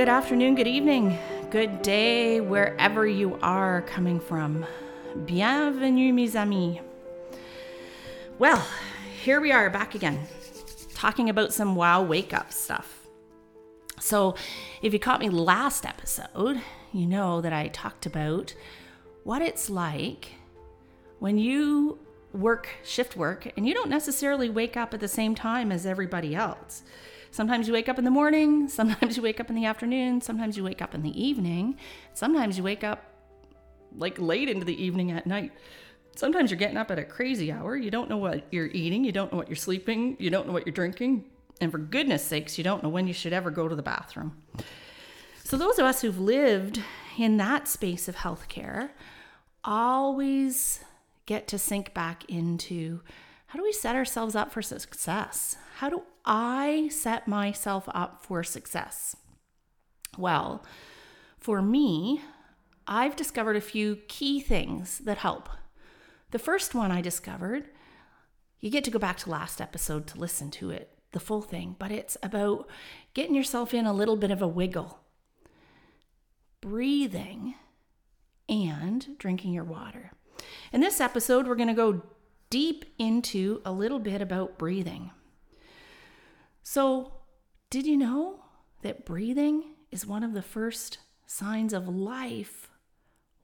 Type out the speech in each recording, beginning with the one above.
good afternoon, good evening, good day, wherever you are coming from. Bienvenue, mes amis. Well, here we are back again, talking about some wow wake up stuff. So, if you caught me last episode, you know that I talked about what it's like when you work shift work and you don't necessarily wake up at the same time as everybody else. Sometimes you wake up in the morning, sometimes you wake up in the afternoon, sometimes you wake up in the evening, sometimes you wake up like late into the evening at night. Sometimes you're getting up at a crazy hour. You don't know what you're eating, you don't know what you're sleeping, you don't know what you're drinking, and for goodness sakes, you don't know when you should ever go to the bathroom. So, those of us who've lived in that space of healthcare always get to sink back into how do we set ourselves up for success? How do I set myself up for success? Well, for me, I've discovered a few key things that help. The first one I discovered, you get to go back to last episode to listen to it, the full thing, but it's about getting yourself in a little bit of a wiggle, breathing, and drinking your water. In this episode, we're going to go deep into a little bit about breathing. So, did you know that breathing is one of the first signs of life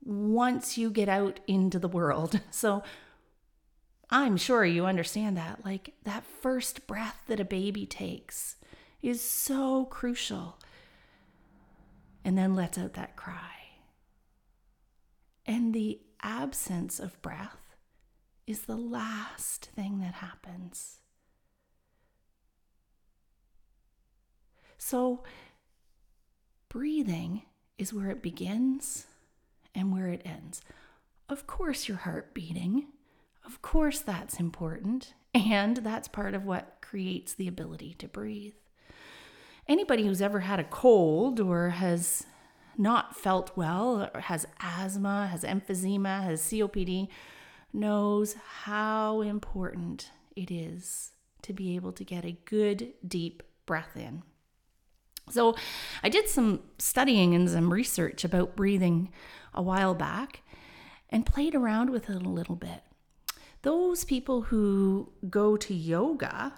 once you get out into the world? So, I'm sure you understand that. Like that first breath that a baby takes is so crucial. And then lets out that cry. And the absence of breath is the last thing that happens. So, breathing is where it begins and where it ends. Of course, your heart beating. Of course, that's important. And that's part of what creates the ability to breathe. Anybody who's ever had a cold or has not felt well, or has asthma, has emphysema, has COPD, knows how important it is to be able to get a good, deep breath in. So, I did some studying and some research about breathing a while back and played around with it a little bit. Those people who go to yoga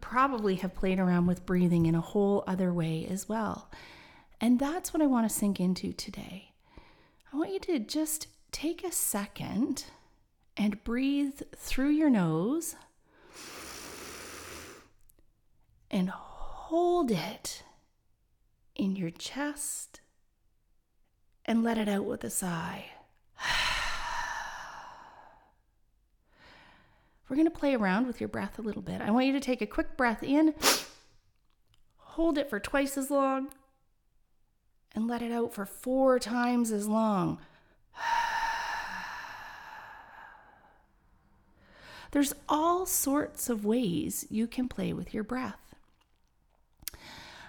probably have played around with breathing in a whole other way as well. And that's what I want to sink into today. I want you to just take a second and breathe through your nose and hold it in your chest and let it out with a sigh. We're going to play around with your breath a little bit. I want you to take a quick breath in, hold it for twice as long, and let it out for four times as long. There's all sorts of ways you can play with your breath.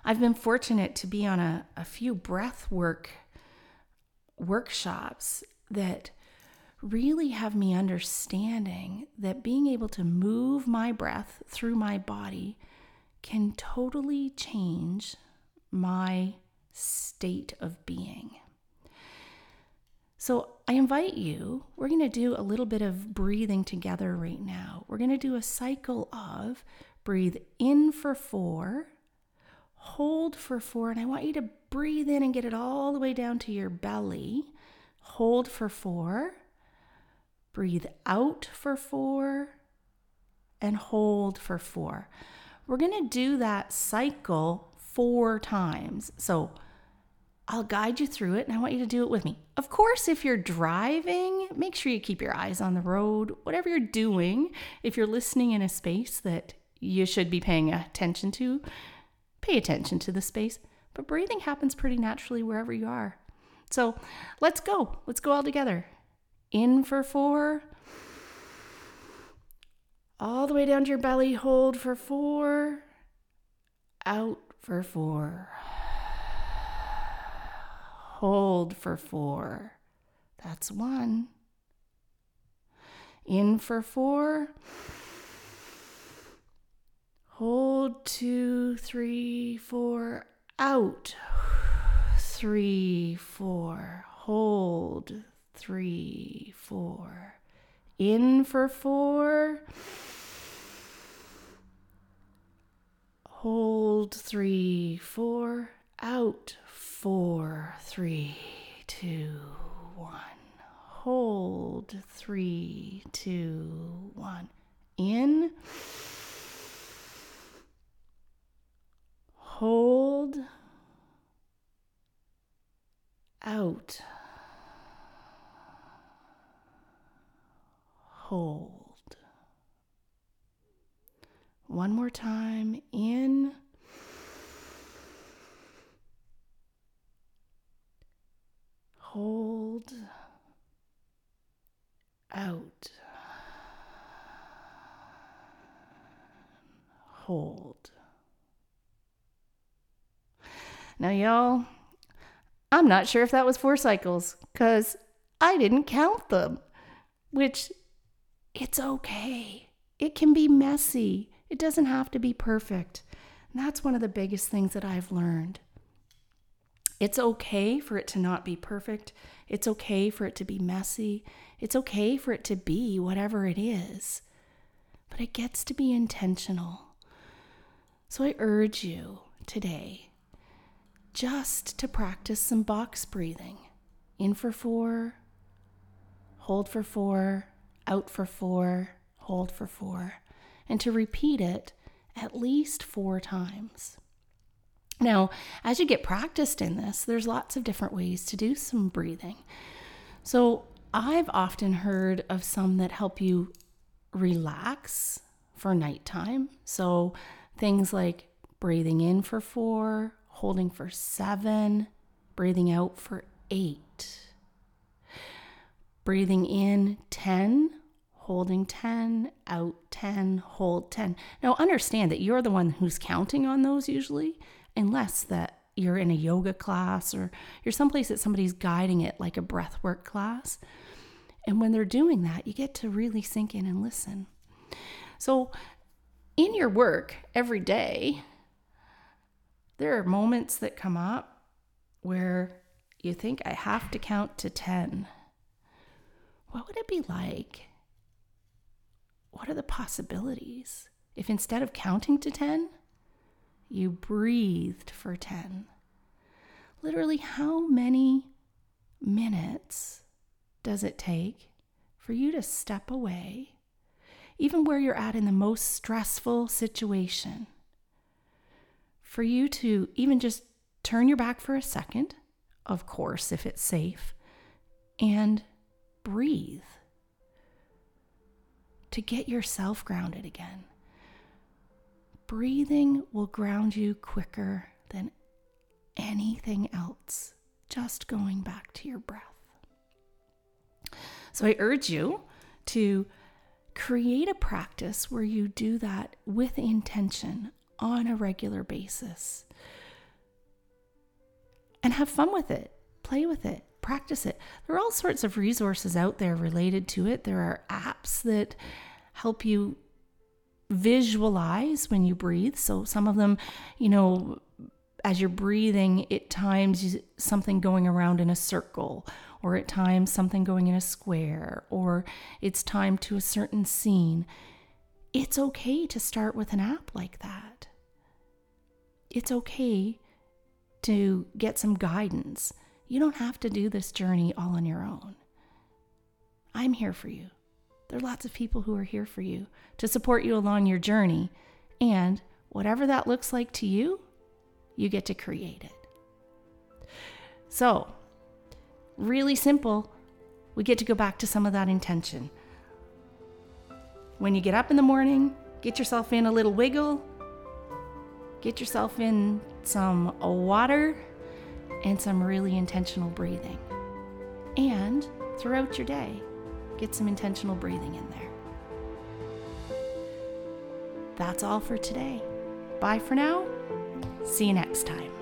I've been fortunate to be on a, a few breath work workshops that really have me understanding that being able to move my breath through my body can totally change my state of being. So I invite you, we're going to do a little bit of breathing together right now. We're going to do a cycle of breathe in for four, hold for four, and I want you to breathe in and get it all the way down to your belly. Hold for four, breathe out for four, and hold for four. We're going to do that cycle four times. So I'll guide you through it and I want you to do it with me. Of course, if you're driving, make sure you keep your eyes on the road. Whatever you're doing, if you're listening in a space that you should be paying attention to, pay attention to the space. But breathing happens pretty naturally wherever you are. So let's go. Let's go all together. In for four. All the way down to your belly. Hold for four. Out for four. Hold for four. That's one. In for four. Hold two, three, four. out. Three, four. Hold. Three, four. In for four. Hold. Three, four. Out. Four, three, two, one. Hold. Three, two, one. In. hold, out, hold. One more time, in, hold, out, hold. Now, y'all, I'm not sure if that was four cycles because I didn't count them, which it's okay. It can be messy, it doesn't have to be perfect. And that's one of the biggest things that I've learned. It's okay for it to not be perfect. It's okay for it to be messy. It's okay for it to be whatever it is. But it gets to be intentional. So I urge you today just to practice some box breathing. In for four, hold for four, out for four, hold for four, and to repeat it at least four times. Now, as you get practiced in this, there's lots of different ways to do some breathing. So, I've often heard of some that help you relax for nighttime. So, things like breathing in for four, holding for seven, breathing out for eight. Breathing in 10, holding 10, out 10, hold 10. Now understand that you're the one who's counting on those usually, unless that you're in a yoga class or you're someplace that somebody's guiding it like a breathwork class. And when they're doing that, you get to really sink in and listen. So, in your work every day, there are moments that come up where you think, I have to count to 10. What would it be like? What are the possibilities if instead of counting to 10, you breathed for 10? Literally, how many minutes does it take for you to step away, even where you're at in the most stressful situation? for you to even just turn your back for a second, of course, if it's safe, and breathe to get yourself grounded again. Breathing will ground you quicker than anything else, just going back to your breath. So I urge you to create a practice where you do that with intention on a regular basis. And have fun with it, play with it, practice it. There are all sorts of resources out there related to it. There are apps that help you visualize when you breathe. So some of them, you know, as you're breathing, at times something going around in a circle, or at times something going in a square, or it's time to a certain scene. It's okay to start with an app like that it's okay to get some guidance. You don't have to do this journey all on your own. I'm here for you. There are lots of people who are here for you to support you along your journey. And whatever that looks like to you, you get to create it. So, really simple, we get to go back to some of that intention. When you get up in the morning, get yourself in a little wiggle, Get yourself in some water and some really intentional breathing. And throughout your day, get some intentional breathing in there. That's all for today. Bye for now. See you next time.